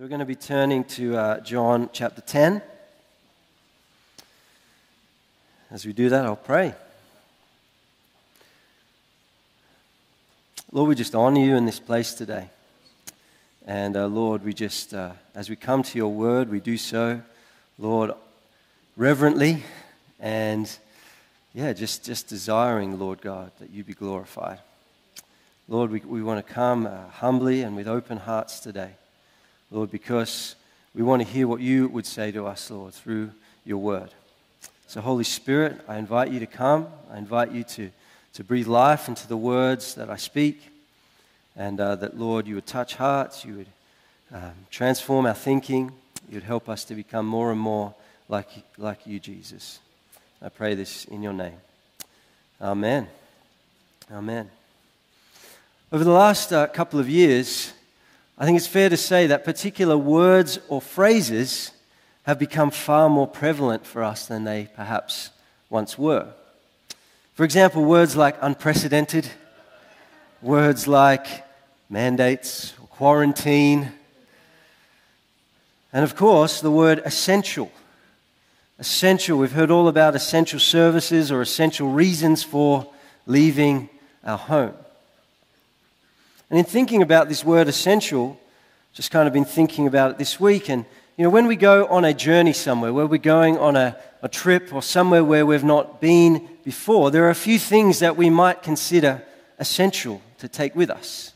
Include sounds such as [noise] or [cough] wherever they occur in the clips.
So we're going to be turning to uh, John chapter 10. As we do that, I'll pray. Lord, we just honor you in this place today. And uh, Lord, we just, uh, as we come to your word, we do so, Lord, reverently and, yeah, just, just desiring, Lord God, that you be glorified. Lord, we, we want to come uh, humbly and with open hearts today. Lord, because we want to hear what you would say to us, Lord, through your word. So, Holy Spirit, I invite you to come. I invite you to, to breathe life into the words that I speak. And uh, that, Lord, you would touch hearts, you would um, transform our thinking, you would help us to become more and more like, like you, Jesus. I pray this in your name. Amen. Amen. Over the last uh, couple of years, I think it's fair to say that particular words or phrases have become far more prevalent for us than they perhaps once were. For example, words like unprecedented, words like mandates, quarantine, and of course, the word essential. Essential, we've heard all about essential services or essential reasons for leaving our home. And in thinking about this word essential, just kind of been thinking about it this week. And, you know, when we go on a journey somewhere, where we're going on a, a trip or somewhere where we've not been before, there are a few things that we might consider essential to take with us.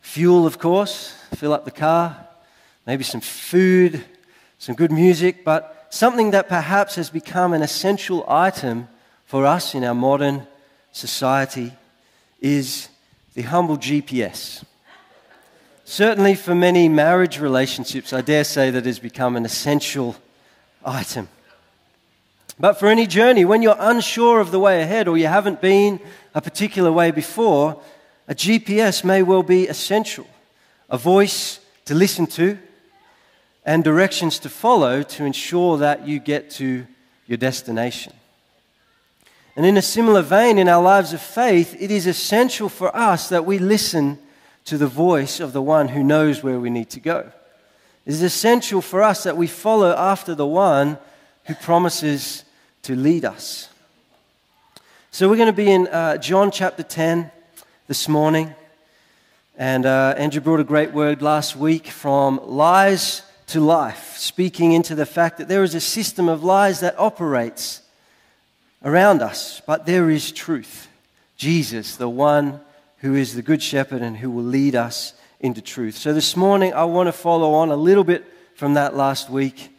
Fuel, of course, fill up the car, maybe some food, some good music, but something that perhaps has become an essential item for us in our modern society is the humble GPS. Certainly, for many marriage relationships, I dare say that has become an essential item. But for any journey, when you're unsure of the way ahead or you haven't been a particular way before, a GPS may well be essential. A voice to listen to and directions to follow to ensure that you get to your destination. And in a similar vein, in our lives of faith, it is essential for us that we listen to the voice of the one who knows where we need to go. It is essential for us that we follow after the one who promises to lead us. So we're going to be in uh, John chapter 10 this morning. And uh, Andrew brought a great word last week from lies to life, speaking into the fact that there is a system of lies that operates around us, but there is truth. Jesus, the one who is the Good Shepherd and who will lead us into truth. So this morning, I want to follow on a little bit from that last week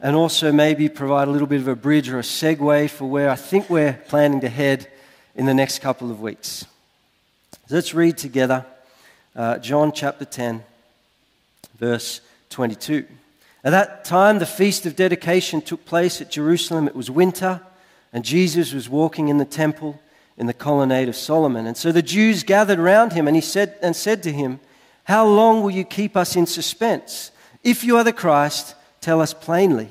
and also maybe provide a little bit of a bridge or a segue for where I think we're planning to head in the next couple of weeks. Let's read together uh, John chapter 10, verse 22. At that time, the feast of dedication took place at Jerusalem. It was winter and Jesus was walking in the temple in the colonnade of Solomon. And so the Jews gathered round him and he said and said to him, "How long will you keep us in suspense? If you are the Christ, tell us plainly."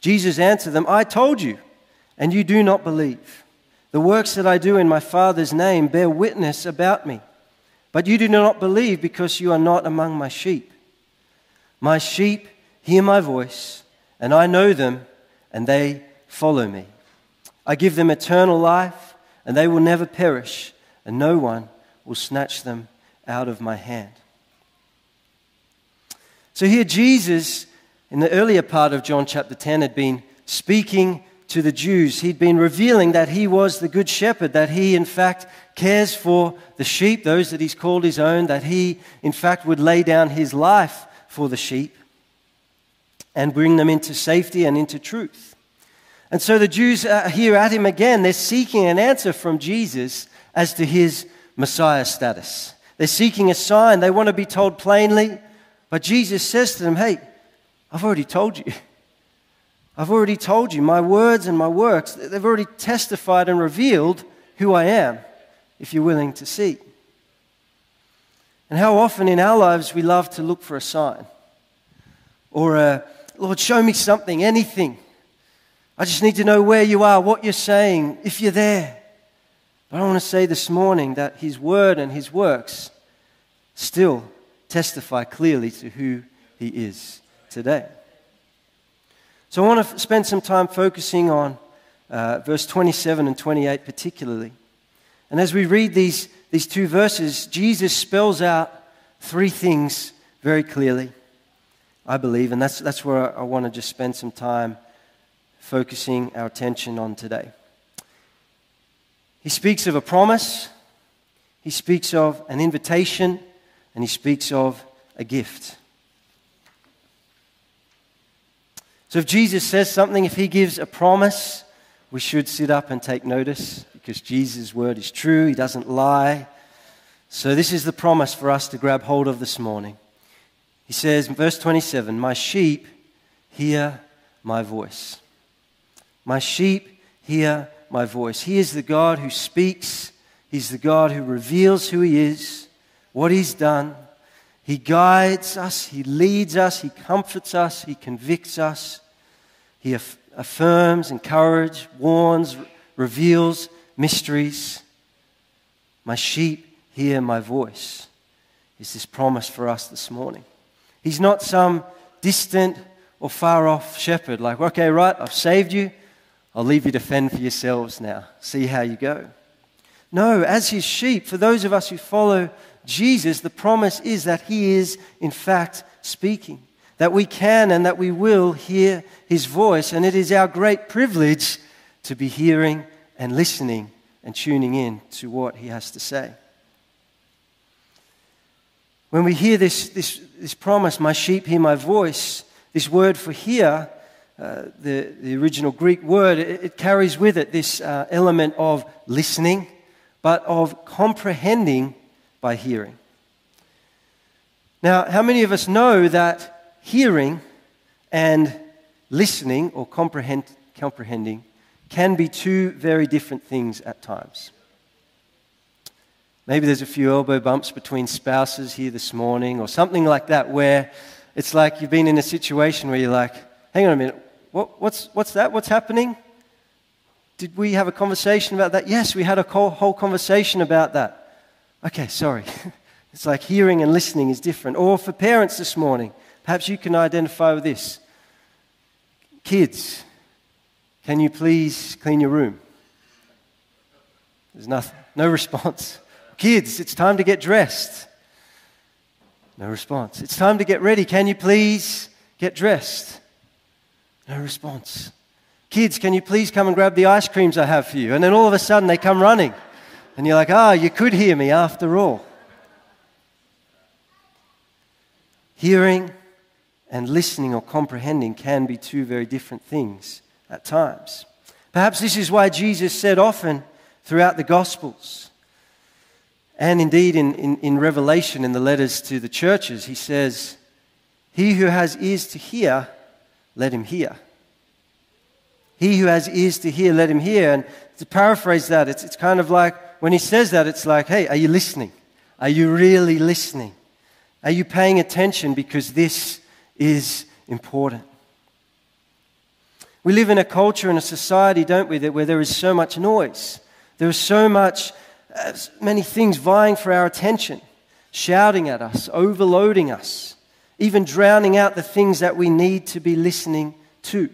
Jesus answered them, "I told you, and you do not believe. The works that I do in my Father's name bear witness about me, but you do not believe because you are not among my sheep. My sheep hear my voice, and I know them, and they follow me." I give them eternal life, and they will never perish, and no one will snatch them out of my hand. So here, Jesus, in the earlier part of John chapter 10, had been speaking to the Jews. He'd been revealing that he was the good shepherd, that he, in fact, cares for the sheep, those that he's called his own, that he, in fact, would lay down his life for the sheep and bring them into safety and into truth. And so the Jews are here at him again. They're seeking an answer from Jesus as to his Messiah status. They're seeking a sign. They want to be told plainly. But Jesus says to them, Hey, I've already told you. I've already told you. My words and my works, they've already testified and revealed who I am, if you're willing to see. And how often in our lives we love to look for a sign or a, Lord, show me something, anything. I just need to know where you are, what you're saying, if you're there. But I want to say this morning that His Word and His works still testify clearly to who He is today. So I want to spend some time focusing on uh, verse 27 and 28 particularly. And as we read these, these two verses, Jesus spells out three things very clearly, I believe, and that's, that's where I want to just spend some time focusing our attention on today. He speaks of a promise, he speaks of an invitation, and he speaks of a gift. So if Jesus says something, if he gives a promise, we should sit up and take notice because Jesus' word is true, he doesn't lie. So, this is the promise for us to grab hold of this morning. He says in verse 27 My sheep hear my voice. My sheep hear my voice. He is the God who speaks, He's the God who reveals who He is, what He's done. He guides us, He leads us, He comforts us, He convicts us, He aff- affirms, encourages, warns, reveals mysteries. My sheep hear my voice, is this promise for us this morning. He's not some distant or far off shepherd, like, okay, right, I've saved you. I'll leave you to fend for yourselves now. See how you go. No, as his sheep, for those of us who follow Jesus, the promise is that he is, in fact, speaking, that we can and that we will hear his voice. And it is our great privilege to be hearing and listening and tuning in to what he has to say. When we hear this, this, this promise, my sheep hear my voice, this word for hear, uh, the, the original Greek word, it, it carries with it this uh, element of listening, but of comprehending by hearing. Now, how many of us know that hearing and listening or comprehend, comprehending can be two very different things at times? Maybe there's a few elbow bumps between spouses here this morning or something like that where it's like you've been in a situation where you're like, hang on a minute, what, what's, what's that? What's happening? Did we have a conversation about that? Yes, we had a whole conversation about that. Okay, sorry. [laughs] it's like hearing and listening is different. Or for parents this morning, perhaps you can identify with this. Kids, can you please clean your room? There's nothing, no response. [laughs] Kids, it's time to get dressed. No response. It's time to get ready. Can you please get dressed? No response. Kids, can you please come and grab the ice creams I have for you? And then all of a sudden they come running. And you're like, ah, oh, you could hear me after all. Hearing and listening or comprehending can be two very different things at times. Perhaps this is why Jesus said often throughout the Gospels, and indeed, in, in, in, Revelation, in the letters to the churches, he says, He who has ears to hear, let him hear. He who has ears to hear, let him hear. And to paraphrase that, it's, it's kind of like when he says that, it's like, hey, are you listening? Are you really listening? Are you paying attention? Because this is important. We live in a culture and a society, don't we, that where there is so much noise. There is so much uh, many things vying for our attention, shouting at us, overloading us, even drowning out the things that we need to be listening to.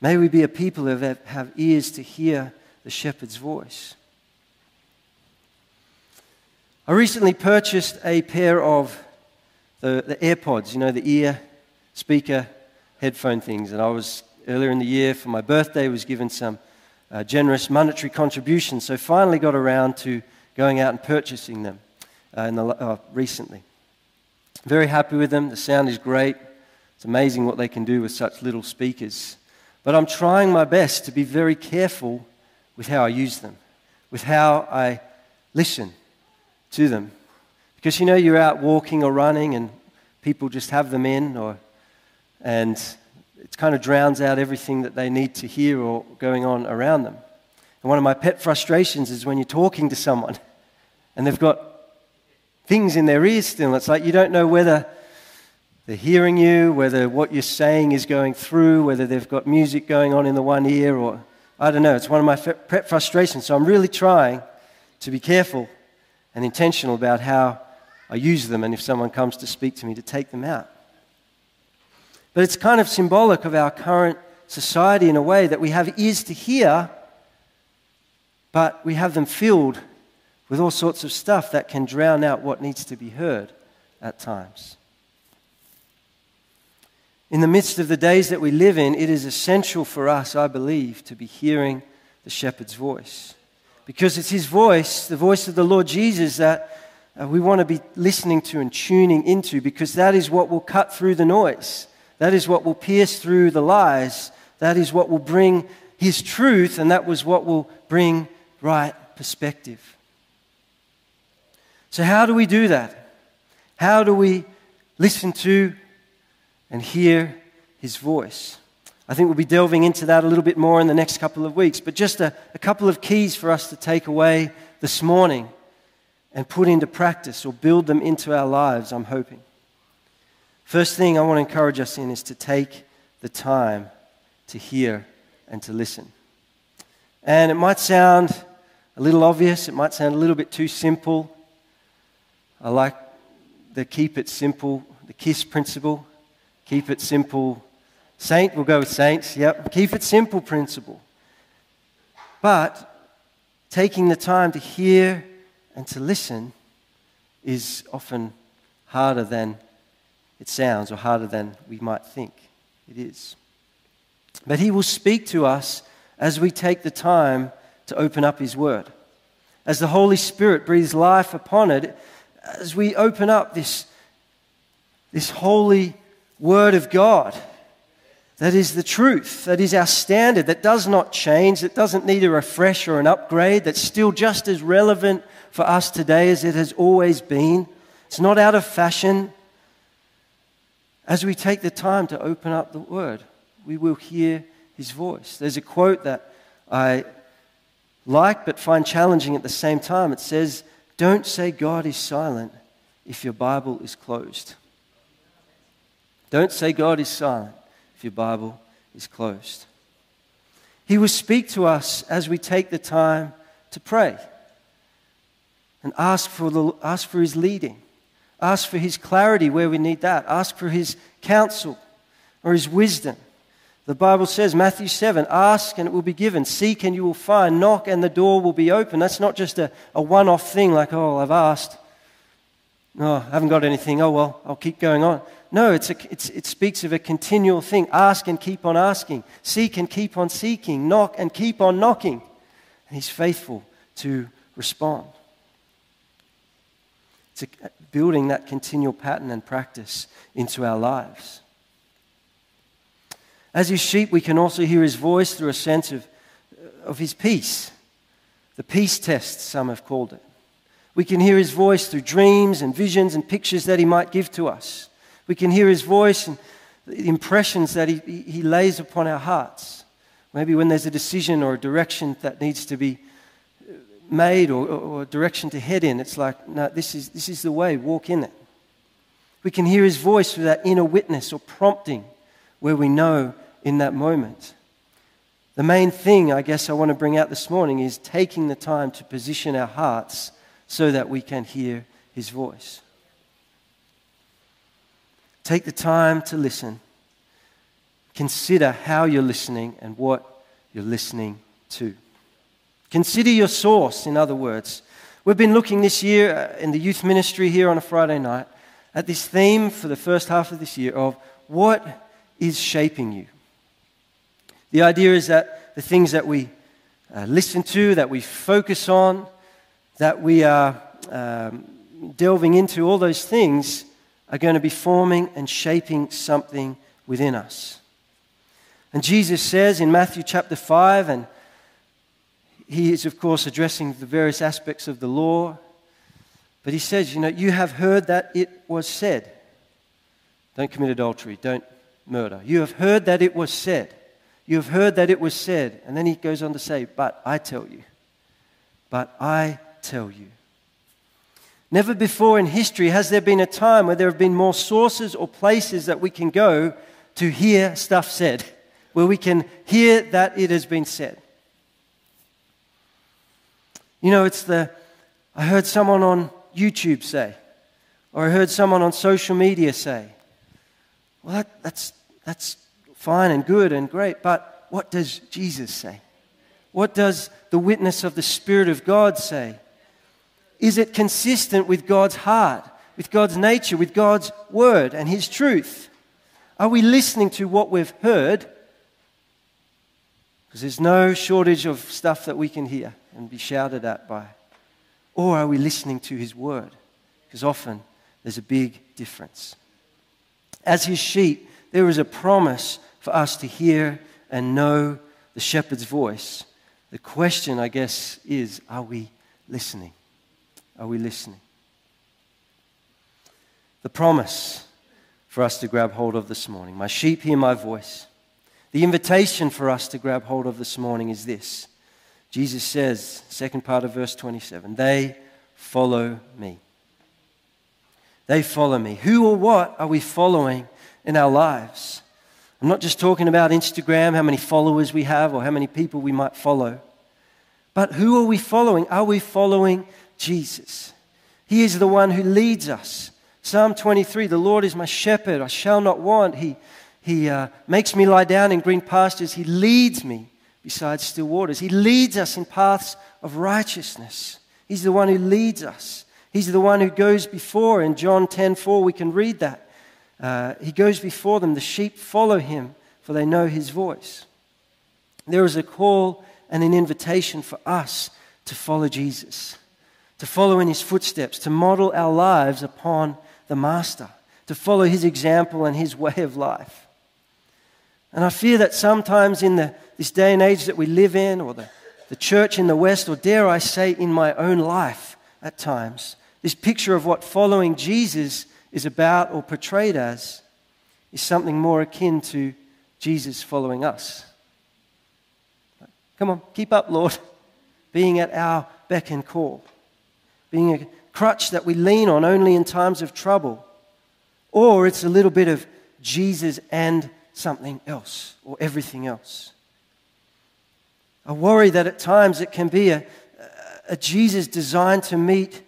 May we be a people who have ears to hear the shepherd's voice. I recently purchased a pair of the, the AirPods, you know, the ear speaker headphone things. And I was earlier in the year for my birthday was given some uh, generous monetary contributions. So finally got around to going out and purchasing them uh, in the, uh, recently. Very happy with them. The sound is great. It's amazing what they can do with such little speakers. But I'm trying my best to be very careful with how I use them, with how I listen to them. Because you know, you're out walking or running and people just have them in, or, and it kind of drowns out everything that they need to hear or going on around them. And one of my pet frustrations is when you're talking to someone and they've got things in their ears still. It's like you don't know whether they're hearing you, whether what you're saying is going through, whether they've got music going on in the one ear, or I don't know. It's one of my frustrations. So I'm really trying to be careful and intentional about how I use them and if someone comes to speak to me, to take them out. But it's kind of symbolic of our current society in a way that we have ears to hear, but we have them filled with all sorts of stuff that can drown out what needs to be heard at times. In the midst of the days that we live in, it is essential for us, I believe, to be hearing the shepherd's voice. Because it's his voice, the voice of the Lord Jesus, that uh, we want to be listening to and tuning into, because that is what will cut through the noise. That is what will pierce through the lies. That is what will bring his truth, and that was what will bring right perspective. So, how do we do that? How do we listen to and hear his voice? I think we'll be delving into that a little bit more in the next couple of weeks, but just a, a couple of keys for us to take away this morning and put into practice or build them into our lives, I'm hoping. First thing I want to encourage us in is to take the time to hear and to listen. And it might sound a little obvious, it might sound a little bit too simple. I like the keep it simple, the KISS principle. Keep it simple. Saint, we'll go with saints, yep. Keep it simple principle. But taking the time to hear and to listen is often harder than it sounds or harder than we might think it is. But He will speak to us as we take the time to open up His Word. As the Holy Spirit breathes life upon it, as we open up this, this holy Word of God, that is the truth, that is our standard, that does not change, that doesn't need a refresh or an upgrade, that's still just as relevant for us today as it has always been. It's not out of fashion. As we take the time to open up the Word, we will hear His voice. There's a quote that I like but find challenging at the same time. It says, Don't say God is silent if your Bible is closed. Don't say God is silent if your Bible is closed. He will speak to us as we take the time to pray and ask for, the, ask for His leading. Ask for His clarity where we need that. Ask for His counsel or His wisdom. The Bible says, Matthew 7, ask and it will be given, seek and you will find, knock and the door will be open. That's not just a, a one off thing like, oh, I've asked. No, I haven't got anything. Oh, well, I'll keep going on. No, it's a, it's, it speaks of a continual thing. Ask and keep on asking. Seek and keep on seeking. Knock and keep on knocking. And He's faithful to respond. It's a, building that continual pattern and practice into our lives. As His sheep, we can also hear His voice through a sense of, of His peace. The peace test, some have called it. We can hear His voice through dreams and visions and pictures that He might give to us. We can hear his voice and the impressions that he, he lays upon our hearts. Maybe when there's a decision or a direction that needs to be uh, made or, or a direction to head in, it's like, no, this is, this is the way, walk in it. We can hear his voice through that inner witness or prompting where we know in that moment. The main thing I guess I want to bring out this morning is taking the time to position our hearts so that we can hear his voice. Take the time to listen. Consider how you're listening and what you're listening to. Consider your source, in other words. We've been looking this year uh, in the youth ministry here on a Friday night at this theme for the first half of this year of what is shaping you. The idea is that the things that we uh, listen to, that we focus on, that we are um, delving into, all those things are going to be forming and shaping something within us. And Jesus says in Matthew chapter 5, and he is, of course, addressing the various aspects of the law, but he says, You know, you have heard that it was said. Don't commit adultery, don't murder. You have heard that it was said. You have heard that it was said. And then he goes on to say, But I tell you. But I tell you. Never before in history has there been a time where there have been more sources or places that we can go to hear stuff said, where we can hear that it has been said. You know, it's the, I heard someone on YouTube say, or I heard someone on social media say, well, that, that's That's fine and good and great, but what does Jesus say? What does the witness of the Spirit of God say? Is it consistent with God's heart, with God's nature, with God's word and His truth? Are we listening to what we've heard? Because there's no shortage of stuff that we can hear and be shouted at by. Or are we listening to His word? Because often there's a big difference. As His sheep, there is a promise for us to hear and know the shepherd's voice. The question, I guess, is are we listening? Are we listening? The promise for us to grab hold of this morning My sheep hear my voice. The invitation for us to grab hold of this morning is this Jesus says, second part of verse 27, they follow me. They follow me. Who or what are we following in our lives? I'm not just talking about Instagram, how many followers we have, or how many people we might follow. But who are we following? Are we following Jesus? He is the one who leads us. Psalm 23 The Lord is my shepherd, I shall not want. He, he uh, makes me lie down in green pastures, He leads me beside still waters. He leads us in paths of righteousness. He's the one who leads us. He's the one who goes before. In John 10 4, we can read that. Uh, he goes before them. The sheep follow him, for they know his voice. There is a call and an invitation for us to follow Jesus, to follow in his footsteps, to model our lives upon the Master, to follow his example and his [laughs] way of life. And I fear that sometimes in the, this day and age that we live in, or the, the church in the West, or dare I say, in my own life at times, this picture of what following Jesus is about or portrayed as is something more akin to Jesus following us. Come on, keep up, Lord. [laughs] Being at our beck and call. Being a crutch that we lean on only in times of trouble. Or it's a little bit of Jesus and something else or everything else. I worry that at times it can be a, a Jesus designed to meet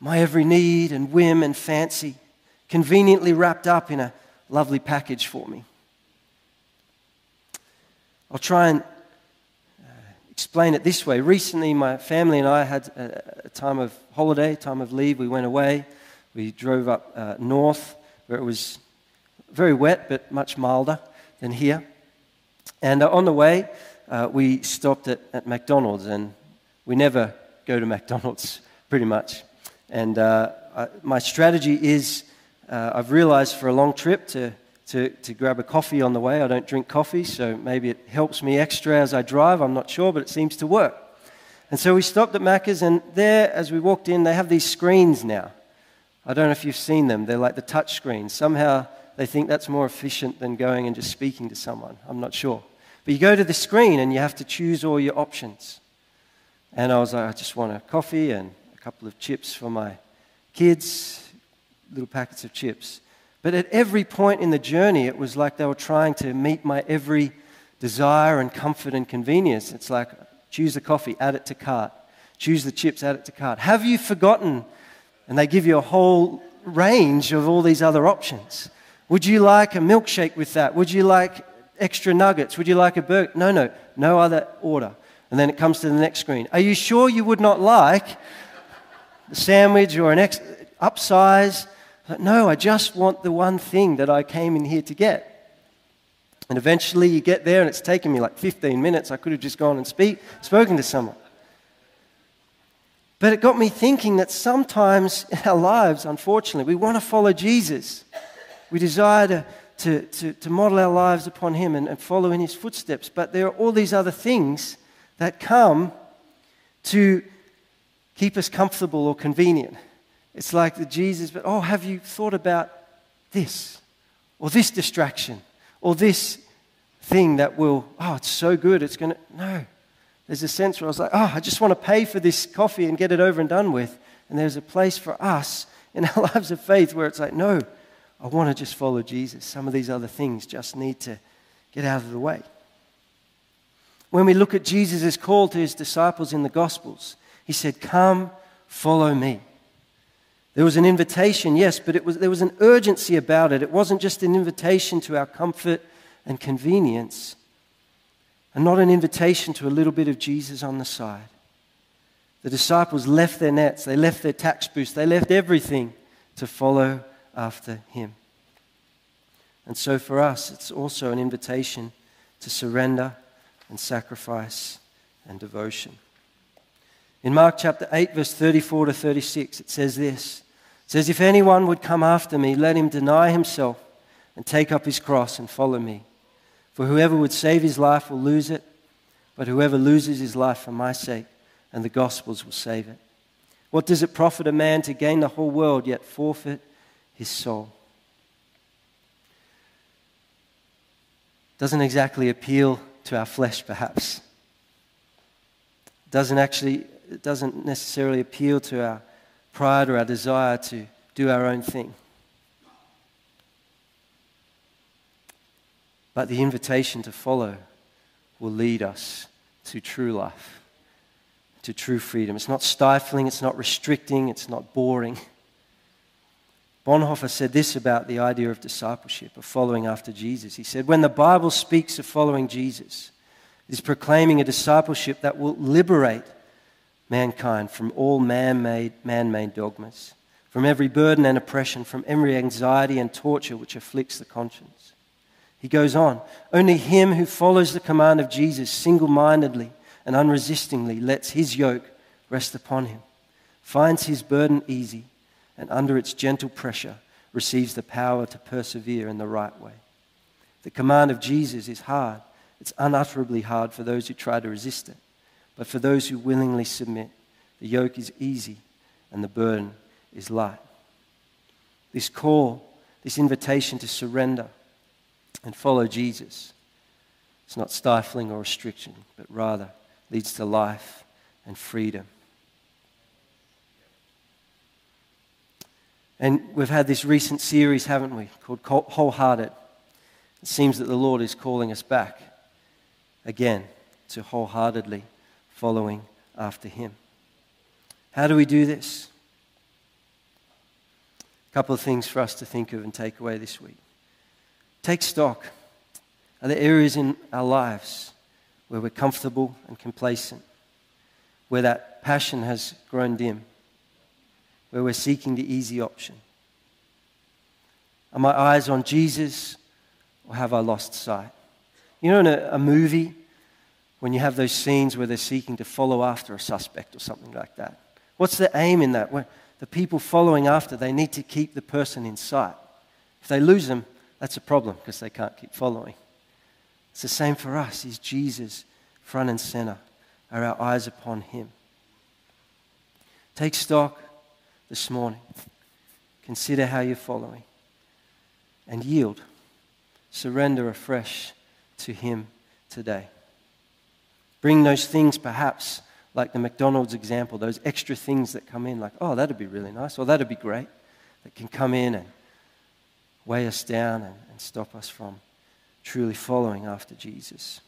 my every need and whim and fancy, conveniently wrapped up in a lovely package for me. I'll try and uh, explain it this way. Recently, my family and I had a, time of holiday, time of leave. We went away. We drove up uh, north where it was very wet but much milder than here. And uh, on the way, uh, we stopped at, at McDonald's, and we never go to [laughs] McDonald's pretty much. And uh, I, my strategy is uh, I've realized for a long trip to, to, to grab a coffee on the way. I don't drink coffee, so maybe it helps me extra as I drive. I'm not sure, but it seems to work. And so we stopped at Macca's, and there, as we walked in, they have these screens now. I don't know if you've seen them. They're like the touch screens. Somehow they think that's more efficient than going and just speaking to someone. I'm not sure. But you go to the screen and you have to choose all your options. And I was like, I just want a coffee and couple of chips for my kids, little packets of chips. But at every point in the journey, it was like they were trying to meet my every desire and comfort and convenience. It's like, choose the coffee, add it to cart. Choose the chips, add it to cart. Have you forgotten? And they give you a whole range of all these other options. Would you like a milkshake with that? Would you like extra nuggets? Would you like a burger? No, no, no other order. And then it comes to the next screen. Are you sure you would not like sandwich or an ex- upsize? No, I just want the one thing that I came in here to get. And eventually you get there, and it's taken me like 15 minutes. I could have just gone and speak, spoken to someone. But it got me thinking that sometimes in our lives, unfortunately, we want to follow Jesus. We desire to, to, to, to model our lives upon Him and, and follow in His footsteps. But there are all these other things that come to keep us comfortable or convenient. It's like the Jesus, but oh, have you thought about this or this distraction or this thing that will, oh, it's so good, it's going to. No. There's a sense where I was like, oh, I just want to pay for this coffee and get it over and done with. And there's a place for us in our [laughs] lives of faith where it's like, no, I want to just follow Jesus. Some of these other things just need to get out of the way. When we look at Jesus' call to his disciples in the Gospels, he said, Come, follow me. There was an invitation, yes, but it was, there was an urgency about it. It wasn't just an invitation to our comfort and convenience, and not an invitation to a little bit of Jesus on the side. The disciples left their nets, they left their tax booths, they left everything to follow after him. And so for us, it's also an invitation to surrender and sacrifice and devotion. In Mark chapter 8, verse 34 to 36, it says this It says, If anyone would come after me, let him deny himself and take up his cross and follow me. For whoever would save his life will lose it, but whoever loses his life for my sake and the gospel's will save it. What does it profit a man to gain the whole world yet forfeit his soul? Doesn't exactly appeal to our flesh, perhaps. Doesn't actually, it doesn't necessarily appeal to our pride or our desire to do our own thing. But the invitation to follow will lead us to true life to true freedom. It's not stifling, it's not restricting, it's not boring. Bonhoeffer said this about the idea of discipleship, of following after Jesus. He said, When the Bible speaks of following Jesus, it is proclaiming a discipleship that will liberate mankind from all man made man-made dogmas, from every burden and oppression, from every anxiety and torture which afflicts the conscience. He goes on, Only him who follows the command of Jesus single mindedly and unresistingly lets his yoke rest upon him, finds his burden easy, and under its gentle pressure receives the power to persevere in the right way. The command of Jesus is hard. It's unutterably hard for those who try to resist it. But for those who willingly submit, the yoke is easy and the burden is light. This call, this invitation to surrender and follow Jesus, it's not stifling or restriction, but rather leads to life and freedom. And we've had this recent series, haven't we, called Wholehearted. It seems that the Lord is calling us back again to wholeheartedly following after Him. How do we do this? A couple of things for us to think of and take away this week. Take stock. Are there areas in our lives where we're comfortable and complacent, where that passion has grown dim, where we're seeking the easy option? Are my eyes on Jesus or have I lost sight? You know, in a, a movie, when you have those scenes where they're seeking to follow after a suspect or something like that, what's the aim in that? The people following after, they need to keep the person in sight. If they lose them, that's a problem because they can't keep following. It's the same for us. Is Jesus front and center? Are our eyes upon Him? Take stock this morning. Consider how you're following and yield. Surrender afresh to Him today. Bring those things, perhaps, like the McDonald's example, those extra things that come in, like, oh, that'd be really nice, or that'd be great, that can come in and weigh us down and, and stop us from truly following after Jesus.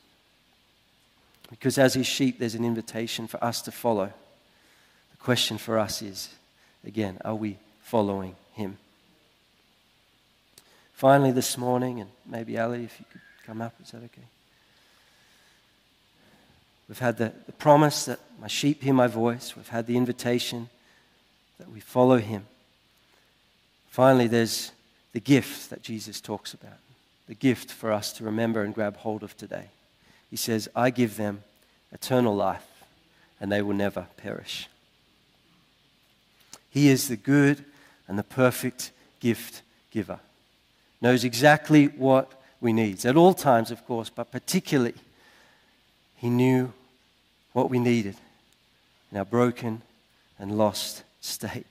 Because as his sheep, there's an invitation for us to follow. The question for us is again, are we following him? Finally, this morning, and maybe Ali, if you could come up, is that okay? We've had the, the promise that my sheep hear my voice. We've had the invitation that we follow him. Finally, there's the gift that Jesus talks about the gift for us to remember and grab hold of today. He says, I give them eternal life, and they will never perish. He is the good and the perfect gift giver. Knows exactly what we need. At all times, of course, but particularly, He knew what we needed in our broken and lost state.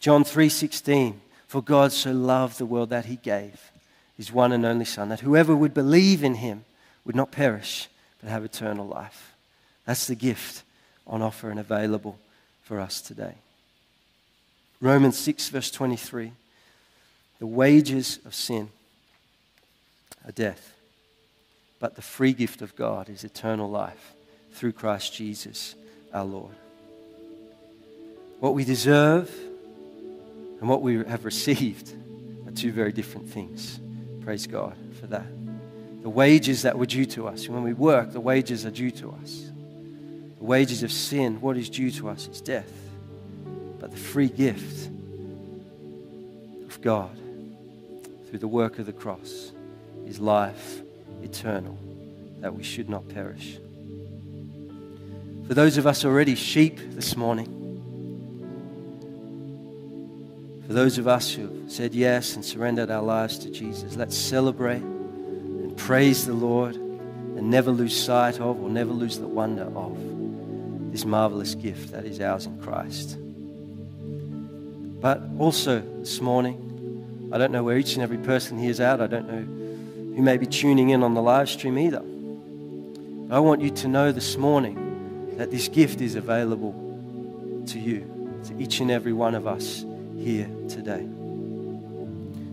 John 3:16 For God so loved the world that he gave his one and only Son, that whoever would believe in him would not perish, but have eternal life. That's the gift on offer and available for us today. Romans 6, verse 23 The wages of sin are death, but the free gift of God is eternal life through Christ Jesus our Lord. What we deserve and what we have received are two very different things. Praise God for that. The wages that were due to us, when we work, the wages are due to us. The wages of sin, what is due to us is death. But the free gift of God through the work of the cross is life eternal, that we should not perish. For those of us already sheep this morning, for those of us who have said yes and surrendered our lives to Jesus, let's celebrate and praise the Lord and never lose sight of or never lose the wonder of this marvelous gift that is ours in Christ. But also this morning, I don't know where each and every person here is at. I don't know who may be tuning in on the live stream either. But I want you to know this morning that this gift is available to you, to each and every one of us here today.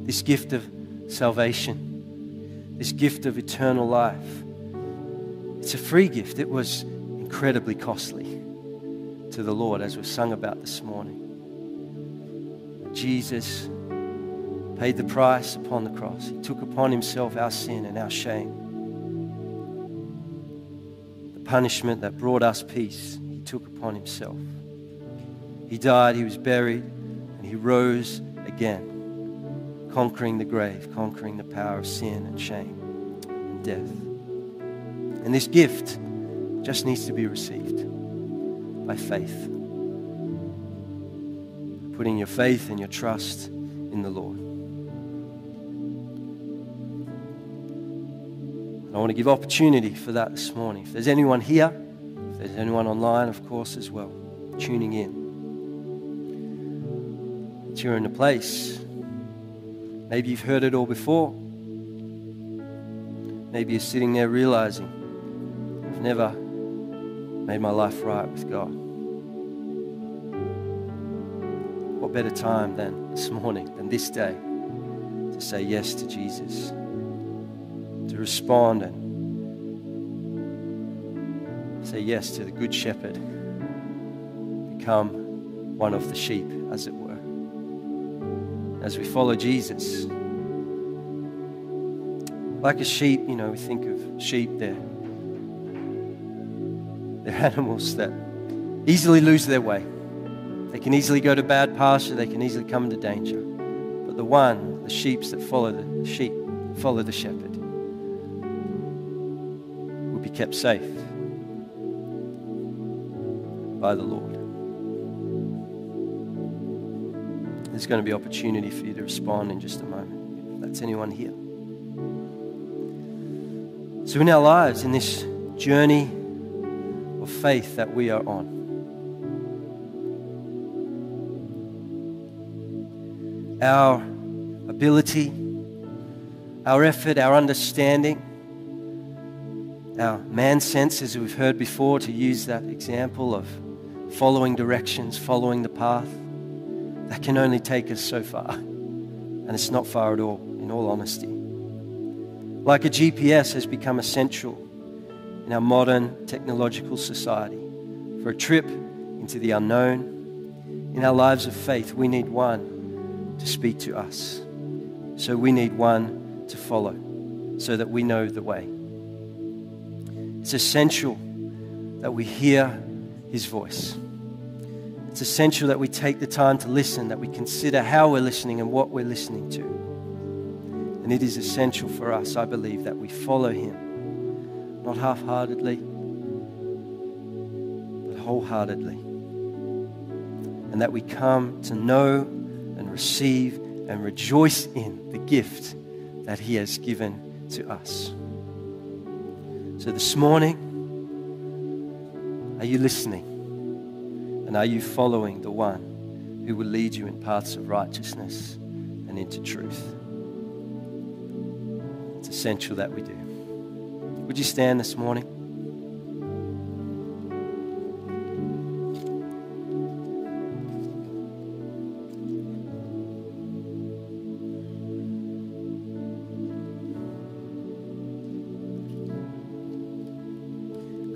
This gift of salvation, this gift of eternal life, it's a free gift. It was incredibly costly to the Lord, as we've sung about this morning. Jesus paid the price upon the cross. He took upon himself our sin and our shame. Punishment that brought us peace, he took upon himself. He died, he was buried, and he rose again, conquering the grave, conquering the power of sin and shame and death. And this gift just needs to be received by faith. Putting your faith and your trust in the Lord. I want to give opportunity for that this morning. If there's anyone here, if there's anyone online, of course, as well, tuning in you're in a place. Maybe you've heard it all before. Maybe you're sitting there realizing, I've never made my life right with God. What better time than this morning, than this day, to say yes to Jesus, respond and say yes to the Good Shepherd, become one of the sheep, as it were as we follow Jesus. Like a sheep, you know, we think of sheep, they're, they're [laughs] animals that easily lose their way. They can easily go to bad pasture, they can easily come into danger. But the one, the sheep that follow the sheep, follow the shepherd, kept safe by the Lord. There's going to be opportunity for you to respond in just a moment. If that's anyone here. So, in our lives, in this journey of faith that we are on, our ability, our effort, our understanding, our man sense, as we've heard before, to use that example of following directions, following the path that can only take us so far. And it's not far at all, in all honesty. Like a GPS has become essential in our modern technological society. For a trip into the unknown, in our lives of faith, we need one to speak to us. So we need one to follow so that we know the way. It's essential that we hear his voice. It's essential that we take the time to listen, that we consider how we're listening and what we're listening to. And it is essential for us, I believe, that we follow Him, not half heartedly, but wholeheartedly. And that we come to know and receive and rejoice in the gift that He has given to us. So this morning, are you listening? And are you following the one who will lead you in paths of righteousness and into truth? It's essential that we do. Would you stand this morning?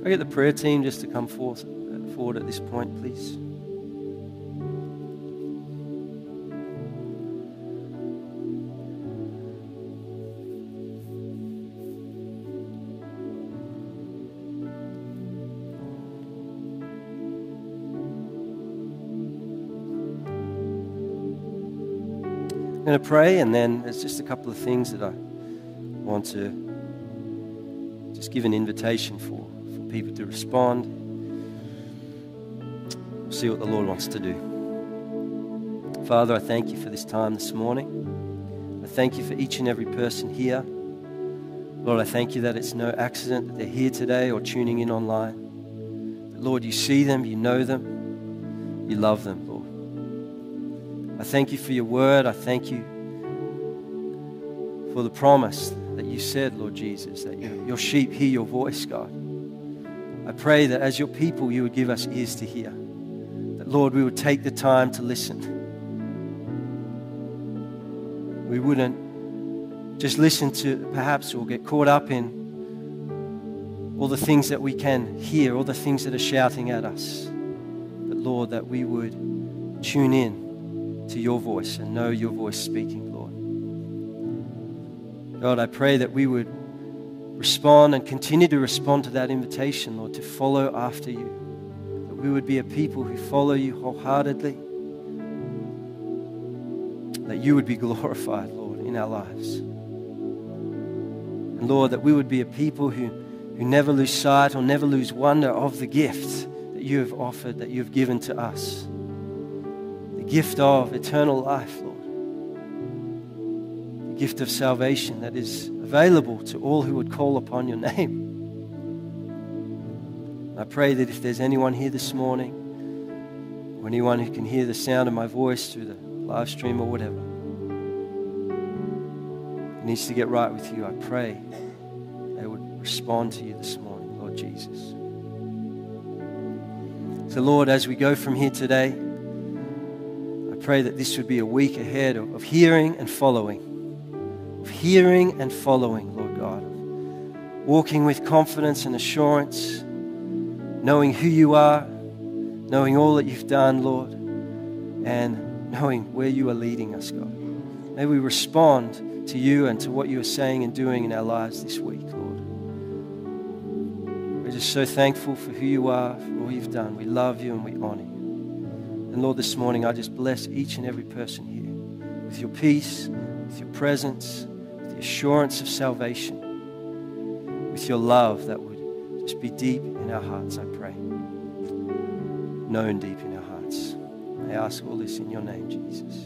I get the prayer team just to come forth, forward at this point, please? I'm going to pray, and then there's just a couple of things that I want to just give an invitation for people to respond. We'll see what the Lord wants to do. Father, I thank you for this time this morning. I thank you for each and every person here. Lord, I thank you that it's no accident that they're here today or tuning in online. But Lord, you see them, you know them, you love them, Lord. I thank you for your word. I thank you for the promise that you said, Lord Jesus, that your sheep hear your voice, God. Pray that as your people, you would give us ears to hear. That, Lord, we would take the time to listen. We wouldn't just listen to perhaps or get caught up in all the things that we can hear, all the things that are shouting at us. But Lord, that we would tune in to your voice and know your voice speaking, Lord. God, I pray that we would respond and continue to respond to that invitation, Lord, to follow after you. That we would be a people who follow you wholeheartedly. That you would be [laughs] glorified, Lord, in our lives. And Lord, that we would be a people who, who never lose sight or never lose wonder of the gift that you have offered, that you have given to us. The gift of eternal life, Lord. The gift of salvation that is available to all who would call upon your name. I pray that if there's anyone here this morning, or anyone who can hear the sound of my voice through the live stream or whatever, needs to get right with you, I pray they would respond to you this morning, Lord Jesus. So, Lord, as we go from here today, I pray that this would be a week ahead of, hearing and following. Hearing and following, Lord God. Walking with confidence and assurance, knowing who you are, knowing all that you've done, Lord, and knowing where you are leading us, God. May we respond to you and to what you are saying and doing in our lives this week, Lord. We're just so thankful for who you are, for all you've done. We love you and we honor you. And Lord, this morning I just bless each and every person here with your peace, with your presence, assurance of salvation, with your love that would just be deep in our hearts, I pray. Known deep in our hearts. I ask all this in your name, Jesus.